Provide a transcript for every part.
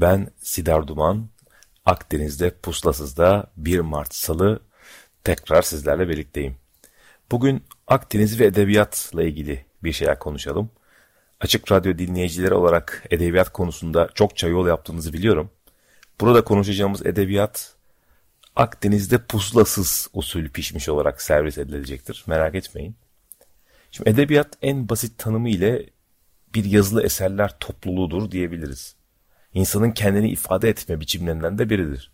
Ben Sidar Duman, Akdeniz'de Puslasız'da 1 Mart Salı tekrar sizlerle birlikteyim. Bugün Akdeniz ve edebiyatla ilgili bir şeyler konuşalım. Açık Radyo dinleyicileri olarak edebiyat konusunda çokça yol yaptığınızı biliyorum. Burada konuşacağımız edebiyat Akdeniz'de pusulasız usul pişmiş olarak servis edilecektir. Merak etmeyin. Şimdi edebiyat en basit tanımı ile bir yazılı eserler topluluğudur diyebiliriz. İnsanın kendini ifade etme biçimlerinden de biridir.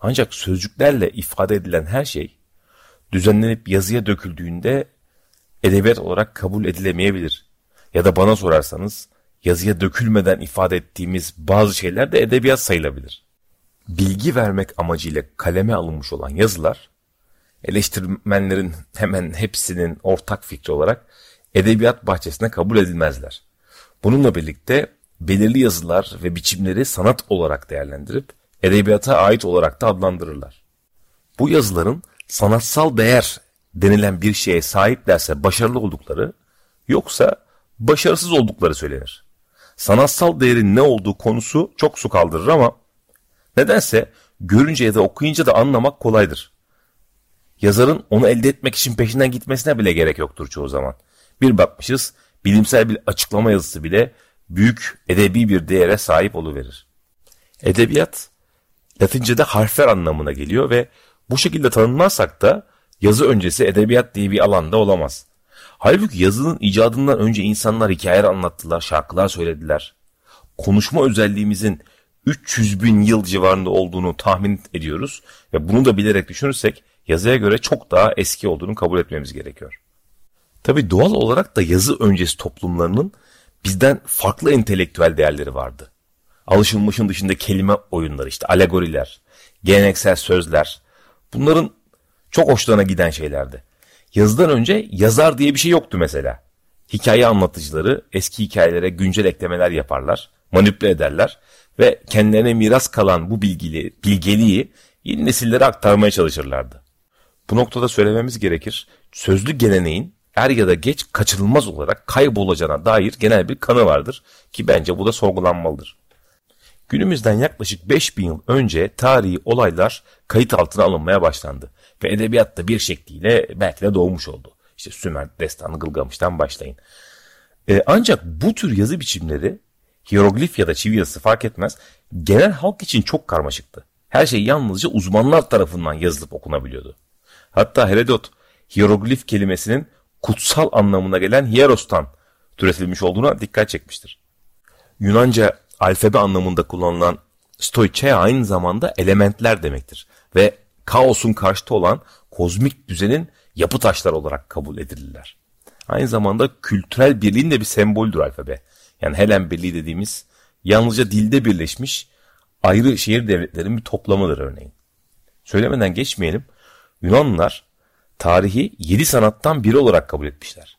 Ancak sözcüklerle ifade edilen her şey düzenlenip yazıya döküldüğünde edebiyat olarak kabul edilemeyebilir. Ya da bana sorarsanız yazıya dökülmeden ifade ettiğimiz bazı şeyler de edebiyat sayılabilir bilgi vermek amacıyla kaleme alınmış olan yazılar eleştirmenlerin hemen hepsinin ortak fikri olarak edebiyat bahçesine kabul edilmezler. Bununla birlikte belirli yazılar ve biçimleri sanat olarak değerlendirip edebiyata ait olarak da adlandırırlar. Bu yazıların sanatsal değer denilen bir şeye sahiplerse başarılı oldukları yoksa başarısız oldukları söylenir. Sanatsal değerin ne olduğu konusu çok su kaldırır ama Nedense görünce ya da okuyunca da anlamak kolaydır. Yazarın onu elde etmek için peşinden gitmesine bile gerek yoktur çoğu zaman. Bir bakmışız bilimsel bir açıklama yazısı bile büyük edebi bir değere sahip oluverir. Edebiyat Latince'de harfler anlamına geliyor ve bu şekilde tanımlarsak da yazı öncesi edebiyat diye bir alanda olamaz. Halbuki yazının icadından önce insanlar hikayeler anlattılar, şarkılar söylediler. Konuşma özelliğimizin 300 bin yıl civarında olduğunu tahmin ediyoruz ve bunu da bilerek düşünürsek yazıya göre çok daha eski olduğunu kabul etmemiz gerekiyor. Tabi doğal olarak da yazı öncesi toplumlarının bizden farklı entelektüel değerleri vardı. Alışılmışın dışında kelime oyunları işte alegoriler, geleneksel sözler bunların çok hoşlarına giden şeylerdi. Yazıdan önce yazar diye bir şey yoktu mesela. Hikaye anlatıcıları eski hikayelere güncel eklemeler yaparlar, manipüle ederler ve kendilerine miras kalan bu bilgili, bilgeliği yeni nesillere aktarmaya çalışırlardı. Bu noktada söylememiz gerekir, sözlü geleneğin er ya da geç kaçınılmaz olarak kaybolacağına dair genel bir kanı vardır ki bence bu da sorgulanmalıdır. Günümüzden yaklaşık 5000 yıl önce tarihi olaylar kayıt altına alınmaya başlandı ve edebiyatta bir şekliyle belki de doğmuş oldu. İşte Sümer destanı Gılgamış'tan başlayın. Ee, ancak bu tür yazı biçimleri hieroglif ya da çivi yazısı fark etmez, genel halk için çok karmaşıktı. Her şey yalnızca uzmanlar tarafından yazılıp okunabiliyordu. Hatta Herodot hieroglif kelimesinin kutsal anlamına gelen hierostan türetilmiş olduğuna dikkat çekmiştir. Yunanca alfabe anlamında kullanılan stoichea aynı zamanda elementler demektir ve kaosun karşıtı olan kozmik düzenin yapı taşları olarak kabul edilirler. Aynı zamanda kültürel birliğin de bir semboldür alfabe. Yani Helen Birliği dediğimiz yalnızca dilde birleşmiş ayrı şehir devletlerin bir toplamıdır örneğin. Söylemeden geçmeyelim. Yunanlılar tarihi yedi sanattan biri olarak kabul etmişler.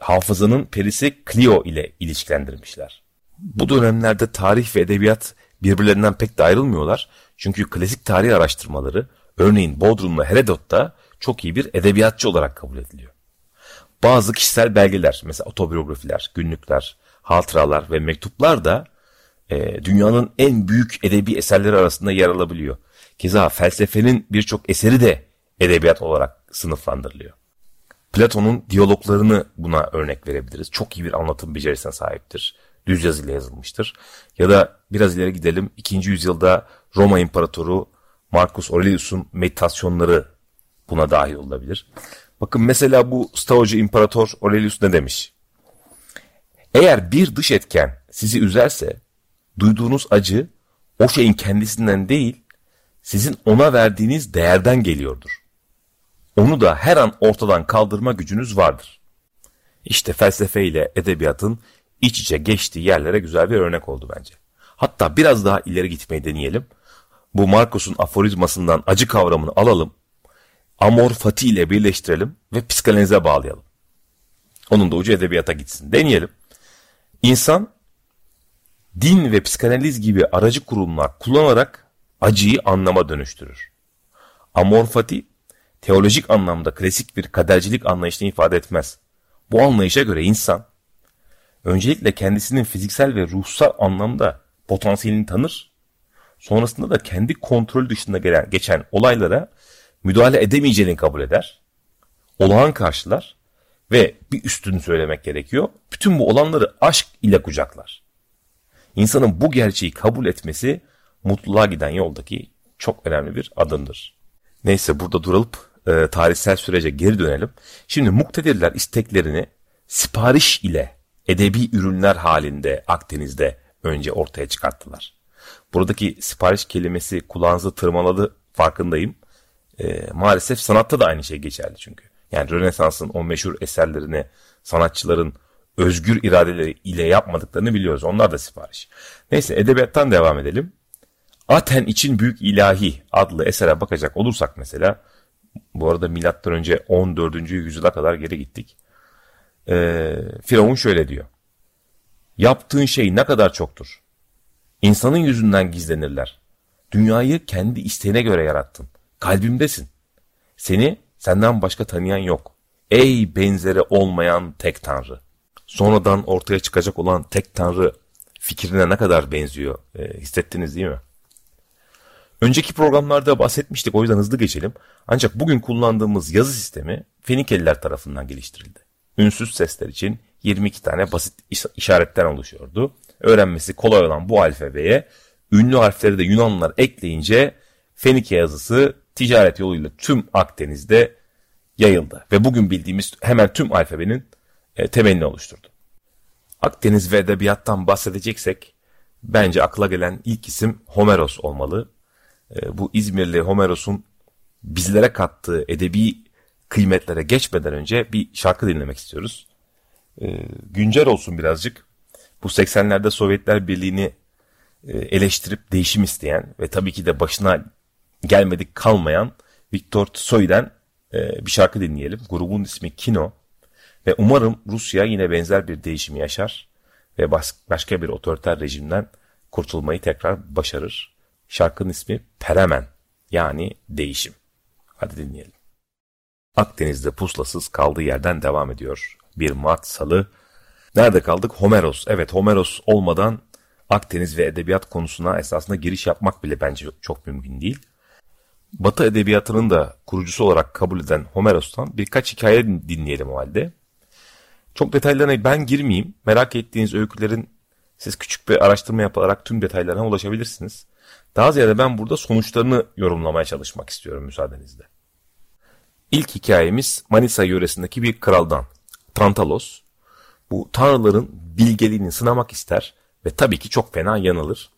Hafızanın perisi Clio ile ilişkilendirmişler. Bu dönemlerde tarih ve edebiyat birbirlerinden pek de ayrılmıyorlar. Çünkü klasik tarih araştırmaları örneğin Bodrum'la Herodot'ta çok iyi bir edebiyatçı olarak kabul ediliyor. Bazı kişisel belgeler mesela otobiyografiler, günlükler, hatıralar ve mektuplar da e, dünyanın en büyük edebi eserleri arasında yer alabiliyor. Keza felsefenin birçok eseri de edebiyat olarak sınıflandırılıyor. Platon'un diyaloglarını buna örnek verebiliriz. Çok iyi bir anlatım becerisine sahiptir. Düz yazıyla yazılmıştır. Ya da biraz ileri gidelim. 2. yüzyılda Roma İmparatoru Marcus Aurelius'un meditasyonları buna dahil olabilir. Bakın mesela bu Stoacı İmparator Aurelius ne demiş? Eğer bir dış etken sizi üzerse duyduğunuz acı o şeyin kendisinden değil sizin ona verdiğiniz değerden geliyordur. Onu da her an ortadan kaldırma gücünüz vardır. İşte felsefe ile edebiyatın iç içe geçtiği yerlere güzel bir örnek oldu bence. Hatta biraz daha ileri gitmeyi deneyelim. Bu Marcos'un aforizmasından acı kavramını alalım. Amor fati ile birleştirelim ve psikanalize bağlayalım. Onun da ucu edebiyata gitsin. Deneyelim. İnsan din ve psikanaliz gibi aracı kurumlar kullanarak acıyı anlama dönüştürür. Amor fati teolojik anlamda klasik bir kadercilik anlayışını ifade etmez. Bu anlayışa göre insan öncelikle kendisinin fiziksel ve ruhsal anlamda potansiyelini tanır. Sonrasında da kendi kontrol dışında gelen, geçen olaylara müdahale edemeyeceğini kabul eder. Olağan karşılar ve bir üstünü söylemek gerekiyor. Bütün bu olanları aşk ile kucaklar. İnsanın bu gerçeği kabul etmesi mutluluğa giden yoldaki çok önemli bir adımdır. Neyse burada durup e, tarihsel sürece geri dönelim. Şimdi muktedirler isteklerini sipariş ile edebi ürünler halinde Akdeniz'de önce ortaya çıkarttılar. Buradaki sipariş kelimesi kulağınızı tırmaladı farkındayım. E, maalesef sanatta da aynı şey geçerli çünkü. Yani Rönesans'ın o meşhur eserlerini sanatçıların özgür iradeleri ile yapmadıklarını biliyoruz. Onlar da sipariş. Neyse edebiyattan devam edelim. Aten için Büyük İlahi adlı esere bakacak olursak mesela bu arada milattan önce 14. yüzyıla kadar geri gittik. Ee, Firavun şöyle diyor. Yaptığın şey ne kadar çoktur. İnsanın yüzünden gizlenirler. Dünyayı kendi isteğine göre yarattın. Kalbimdesin. Seni senden başka tanıyan yok. Ey benzeri olmayan tek tanrı. Sonradan ortaya çıkacak olan tek tanrı fikrine ne kadar benziyor e, hissettiniz değil mi? Önceki programlarda bahsetmiştik o yüzden hızlı geçelim. Ancak bugün kullandığımız yazı sistemi Fenikeliler tarafından geliştirildi. Ünsüz sesler için 22 tane basit işaretten oluşuyordu. Öğrenmesi kolay olan bu alfabeye ünlü harfleri de Yunanlılar ekleyince Fenike yazısı ticaret yoluyla tüm Akdeniz'de yayıldı. Ve bugün bildiğimiz hemen tüm alfabenin e, temelini oluşturdu. Akdeniz ve edebiyattan bahsedeceksek bence akla gelen ilk isim Homeros olmalı. E, bu İzmirli Homeros'un bizlere kattığı edebi kıymetlere geçmeden önce bir şarkı dinlemek istiyoruz. E, güncel olsun birazcık. Bu 80'lerde Sovyetler Birliği'ni e, eleştirip değişim isteyen ve tabii ki de başına gelmedik kalmayan Viktor Tsoy'den bir şarkı dinleyelim. Grubun ismi Kino. Ve umarım Rusya yine benzer bir değişimi yaşar ve başka bir otoriter rejimden kurtulmayı tekrar başarır. Şarkının ismi Peremen yani değişim. Hadi dinleyelim. Akdeniz'de puslasız kaldığı yerden devam ediyor. Bir Mart salı. Nerede kaldık? Homeros. Evet Homeros olmadan Akdeniz ve edebiyat konusuna esasında giriş yapmak bile bence çok mümkün değil. Batı edebiyatının da kurucusu olarak kabul eden Homeros'tan birkaç hikaye dinleyelim o halde. Çok detaylarına ben girmeyeyim. Merak ettiğiniz öykülerin siz küçük bir araştırma yaparak tüm detaylarına ulaşabilirsiniz. Daha ziyade ben burada sonuçlarını yorumlamaya çalışmak istiyorum müsaadenizle. İlk hikayemiz Manisa yöresindeki bir kraldan. Tantalos. Bu tanrıların bilgeliğini sınamak ister ve tabii ki çok fena yanılır.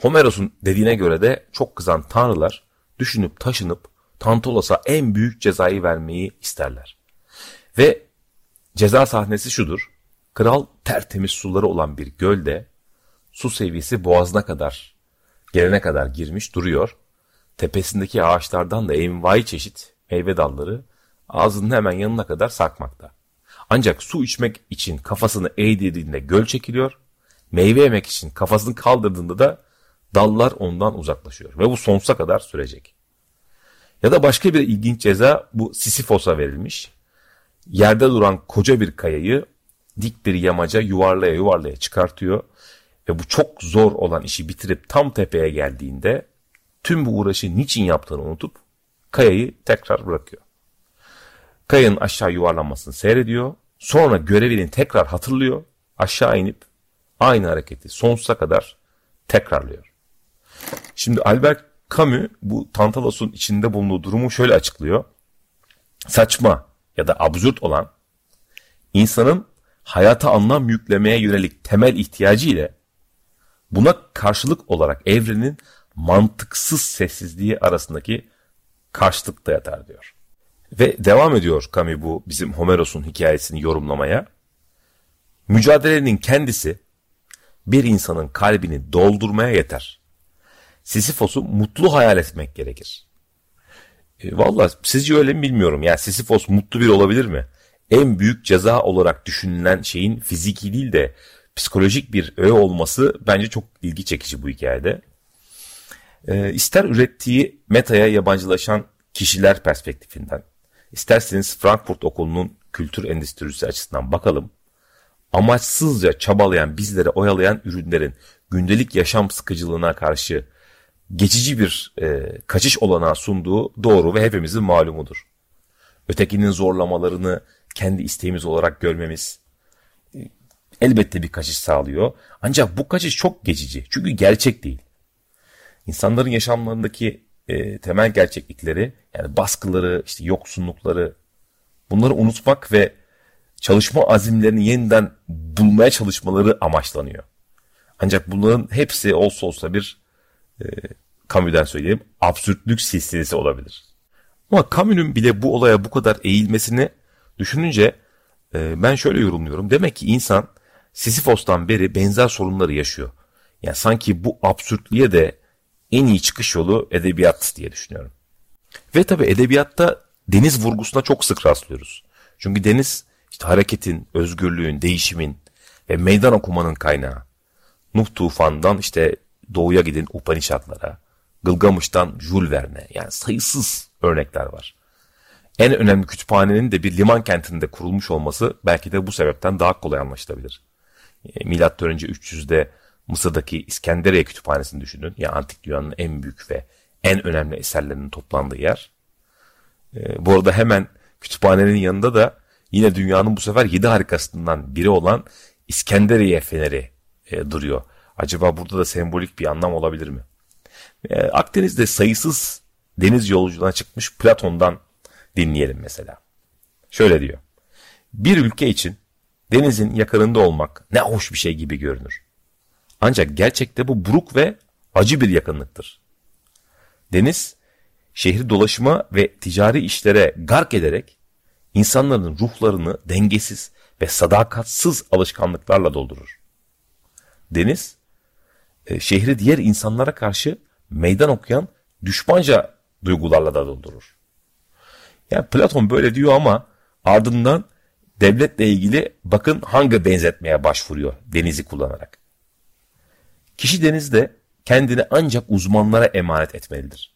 Homeros'un dediğine göre de çok kızan tanrılar düşünüp taşınıp Tantalos'a en büyük cezayı vermeyi isterler. Ve ceza sahnesi şudur. Kral tertemiz suları olan bir gölde su seviyesi boğazına kadar gelene kadar girmiş duruyor. Tepesindeki ağaçlardan da envai çeşit meyve dalları ağzının hemen yanına kadar sarkmakta. Ancak su içmek için kafasını eğdirdiğinde göl çekiliyor. Meyve yemek için kafasını kaldırdığında da dallar ondan uzaklaşıyor. Ve bu sonsuza kadar sürecek. Ya da başka bir ilginç ceza bu Sisyphos'a verilmiş. Yerde duran koca bir kayayı dik bir yamaca yuvarlaya yuvarlaya çıkartıyor. Ve bu çok zor olan işi bitirip tam tepeye geldiğinde tüm bu uğraşı niçin yaptığını unutup kayayı tekrar bırakıyor. Kayanın aşağı yuvarlanmasını seyrediyor. Sonra görevini tekrar hatırlıyor. Aşağı inip aynı hareketi sonsuza kadar tekrarlıyor. Şimdi Albert Camus bu Tantalos'un içinde bulunduğu durumu şöyle açıklıyor. Saçma ya da absürt olan insanın hayata anlam yüklemeye yönelik temel ihtiyacı ile buna karşılık olarak evrenin mantıksız sessizliği arasındaki karşılıkta yatar diyor. Ve devam ediyor Camus bu bizim Homeros'un hikayesini yorumlamaya. Mücadelenin kendisi bir insanın kalbini doldurmaya yeter. Sisyphos'u mutlu hayal etmek gerekir. E, Valla sizce öyle mi bilmiyorum. Yani Sisyphos mutlu bir olabilir mi? En büyük ceza olarak düşünülen şeyin fiziki değil de psikolojik bir öğe olması bence çok ilgi çekici bu hikayede. E, ister ürettiği metaya yabancılaşan kişiler perspektifinden, isterseniz Frankfurt Okulu'nun kültür endüstrisi açısından bakalım. Amaçsızca çabalayan, bizlere oyalayan ürünlerin gündelik yaşam sıkıcılığına karşı geçici bir e, kaçış olanağı sunduğu doğru ve hepimizin malumudur. Ötekinin zorlamalarını kendi isteğimiz olarak görmemiz elbette bir kaçış sağlıyor. Ancak bu kaçış çok geçici çünkü gerçek değil. İnsanların yaşamlarındaki e, temel gerçeklikleri yani baskıları, işte yoksunlukları bunları unutmak ve çalışma azimlerini yeniden bulmaya çalışmaları amaçlanıyor. Ancak bunların hepsi olsa olsa bir e, Camus'den söyleyeyim absürtlük silsilesi olabilir. Ama Camus'un bile bu olaya bu kadar eğilmesini düşününce e, ben şöyle yorumluyorum. Demek ki insan Sisyphos'tan beri benzer sorunları yaşıyor. Yani sanki bu absürtlüğe de en iyi çıkış yolu edebiyat diye düşünüyorum. Ve tabi edebiyatta deniz vurgusuna çok sık rastlıyoruz. Çünkü deniz işte hareketin, özgürlüğün, değişimin ve meydan okumanın kaynağı. Nuh tufandan işte doğuya gidin Upanishadlara, Gılgamış'tan Jules Verne yani sayısız örnekler var. En önemli kütüphanenin de bir liman kentinde kurulmuş olması belki de bu sebepten daha kolay anlaşılabilir. E, Milattan önce 300'de Mısır'daki İskenderiye Kütüphanesi'ni düşünün. Yani antik dünyanın en büyük ve en önemli eserlerinin toplandığı yer. E, bu arada hemen kütüphanenin yanında da yine dünyanın bu sefer yedi harikasından biri olan İskenderiye Feneri e, duruyor. Acaba burada da sembolik bir anlam olabilir mi? E, Akdeniz'de sayısız deniz yolculuğuna çıkmış Platon'dan dinleyelim mesela. Şöyle diyor. Bir ülke için denizin yakınında olmak ne hoş bir şey gibi görünür. Ancak gerçekte bu buruk ve acı bir yakınlıktır. Deniz, şehri dolaşıma ve ticari işlere gark ederek insanların ruhlarını dengesiz ve sadakatsız alışkanlıklarla doldurur. Deniz, e, şehri diğer insanlara karşı meydan okuyan düşmanca duygularla da doldurur. Yani Platon böyle diyor ama ardından devletle ilgili bakın hangi benzetmeye başvuruyor denizi kullanarak. Kişi denizde kendini ancak uzmanlara emanet etmelidir.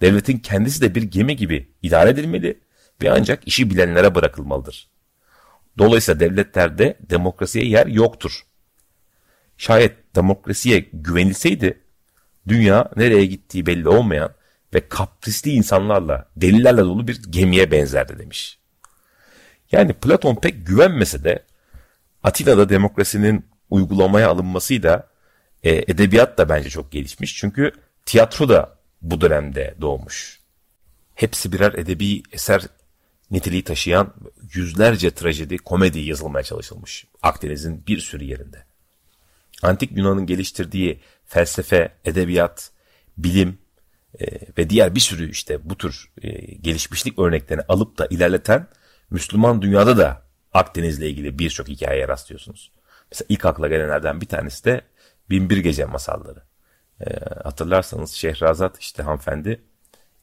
Devletin kendisi de bir gemi gibi idare edilmeli ve ancak işi bilenlere bırakılmalıdır. Dolayısıyla devletlerde demokrasiye yer yoktur. Şayet demokrasiye güvenilseydi dünya nereye gittiği belli olmayan ve kaprisli insanlarla, delilerle dolu bir gemiye benzerdi demiş. Yani Platon pek güvenmese de Atina'da demokrasinin uygulamaya alınmasıyla e, edebiyat da bence çok gelişmiş. Çünkü tiyatro da bu dönemde doğmuş. Hepsi birer edebi eser niteliği taşıyan yüzlerce trajedi, komedi yazılmaya çalışılmış Akdeniz'in bir sürü yerinde. Antik Yunan'ın geliştirdiği felsefe, edebiyat, bilim e, ve diğer bir sürü işte bu tür e, gelişmişlik örneklerini alıp da ilerleten Müslüman dünyada da Akdeniz'le ilgili birçok hikayeye rastlıyorsunuz. Mesela ilk akla gelenlerden bir tanesi de Binbir Gece masalları. E, hatırlarsanız Şehrazat işte hanımefendi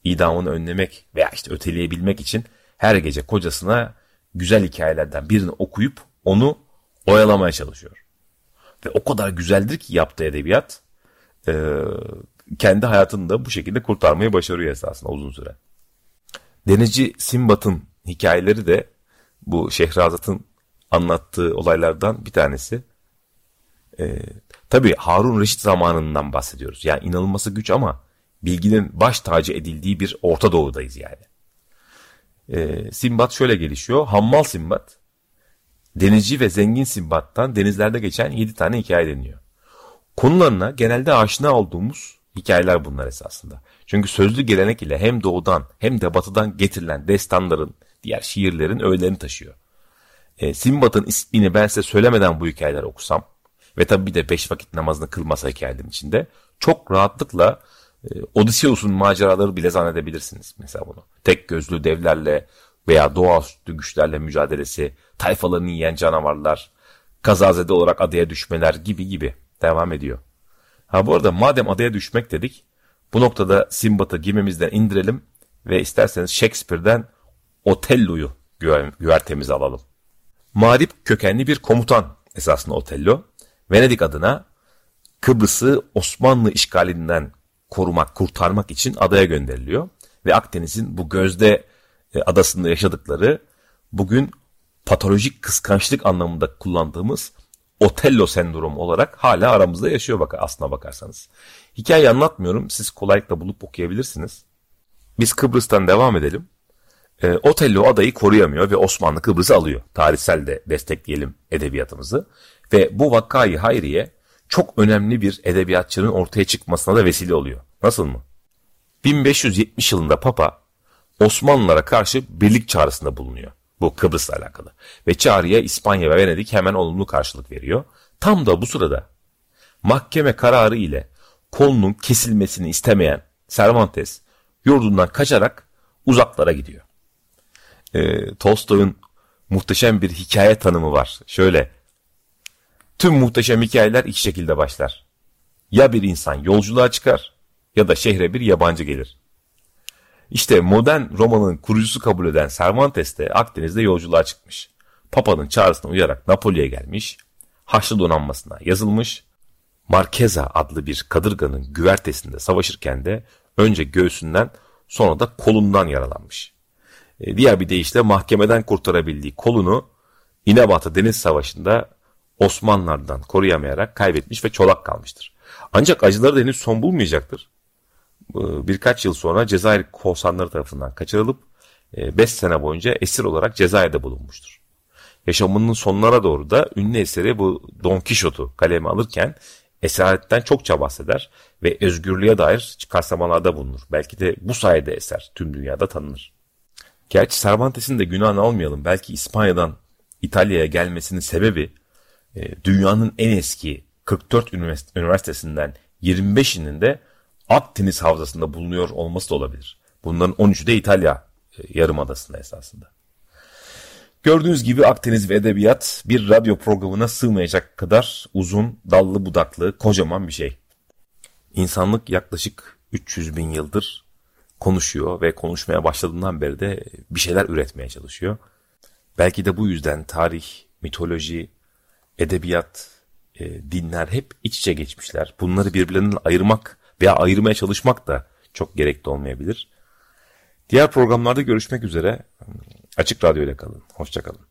idamını önlemek veya işte öteleyebilmek için her gece kocasına güzel hikayelerden birini okuyup onu oyalamaya çalışıyor. Ve o kadar güzeldir ki yaptığı edebiyat e, kendi hayatını da bu şekilde kurtarmayı başarıyor esasında uzun süre. Denizci Simbat'ın hikayeleri de bu Şehrazat'ın anlattığı olaylardan bir tanesi. E, tabii Harun Reşit zamanından bahsediyoruz. Yani inanılması güç ama bilginin baş tacı edildiği bir Orta Doğu'dayız yani. E, Simbat şöyle gelişiyor. Hammal Simbat, denizci ve zengin Simbat'tan denizlerde geçen 7 tane hikaye deniyor. Konularına genelde aşina olduğumuz hikayeler bunlar esasında. Çünkü sözlü gelenek ile hem doğudan hem de batıdan getirilen destanların, diğer şiirlerin öğelerini taşıyor. E, Simbat'ın ismini ben size söylemeden bu hikayeler okusam ve tabi bir de beş vakit namazını kılmasa hikayelerin içinde çok rahatlıkla e, Odysseus'un maceraları bile zannedebilirsiniz mesela bunu. Tek gözlü devlerle veya doğaüstü güçlerle mücadelesi, tayfalarını yiyen canavarlar, kazazede olarak adaya düşmeler gibi gibi devam ediyor. Ha bu arada madem adaya düşmek dedik bu noktada Simbat'ı gemimizden indirelim ve isterseniz Shakespeare'den Otello'yu güvertemize alalım. Mağrip kökenli bir komutan esasında Otello. Venedik adına Kıbrıs'ı Osmanlı işgalinden korumak, kurtarmak için adaya gönderiliyor. Ve Akdeniz'in bu gözde e, adasında yaşadıkları bugün patolojik kıskançlık anlamında kullandığımız Otello sendromu olarak hala aramızda yaşıyor bak aslına bakarsanız. Hikayeyi anlatmıyorum. Siz kolaylıkla bulup okuyabilirsiniz. Biz Kıbrıs'tan devam edelim. E, Otello adayı koruyamıyor ve Osmanlı Kıbrıs'ı alıyor. Tarihsel de destekleyelim edebiyatımızı. Ve bu vakayı hayriye çok önemli bir edebiyatçının ortaya çıkmasına da vesile oluyor. Nasıl mı? 1570 yılında Papa Osmanlılara karşı birlik çağrısında bulunuyor. Bu Kıbrıs'la alakalı. Ve çağrıya İspanya ve Venedik hemen olumlu karşılık veriyor. Tam da bu sırada mahkeme kararı ile kolunun kesilmesini istemeyen Cervantes yurdundan kaçarak uzaklara gidiyor. E, Tolstoy'un muhteşem bir hikaye tanımı var. Şöyle, tüm muhteşem hikayeler iki şekilde başlar. Ya bir insan yolculuğa çıkar ya da şehre bir yabancı gelir. İşte modern romanın kurucusu kabul eden Cervantes de Akdeniz'de yolculuğa çıkmış. Papa'nın çağrısına uyarak Napoli'ye gelmiş, Haçlı donanmasına yazılmış, Markeza adlı bir kadırganın güvertesinde savaşırken de önce göğsünden sonra da kolundan yaralanmış. E, diğer bir deyişle mahkemeden kurtarabildiği kolunu İnebatı Deniz Savaşı'nda Osmanlılardan koruyamayarak kaybetmiş ve çolak kalmıştır. Ancak acıları da henüz son bulmayacaktır. Birkaç yıl sonra Cezayir korsanları tarafından kaçırılıp 5 e, sene boyunca esir olarak Cezayir'de bulunmuştur. Yaşamının sonlara doğru da ünlü eseri bu Don Quixote'u kaleme alırken esaretten çokça bahseder ve özgürlüğe dair çıkarsamalarda bulunur. Belki de bu sayede eser tüm dünyada tanınır. Gerçi Cervantes'in de günahını almayalım. Belki İspanya'dan İtalya'ya gelmesinin sebebi e, dünyanın en eski 44 üniversitesinden 25'inin de Akdeniz havzasında bulunuyor olması da olabilir. Bunların 13'ü de İtalya e, yarımadasında esasında. Gördüğünüz gibi Akdeniz ve Edebiyat bir radyo programına sığmayacak kadar uzun, dallı budaklı, kocaman bir şey. İnsanlık yaklaşık 300 bin yıldır konuşuyor ve konuşmaya başladığından beri de bir şeyler üretmeye çalışıyor. Belki de bu yüzden tarih, mitoloji, edebiyat, e, dinler hep iç içe geçmişler. Bunları birbirlerinden ayırmak veya ayırmaya çalışmak da çok gerekli olmayabilir. Diğer programlarda görüşmek üzere. Açık Radyo ile kalın. Hoşçakalın.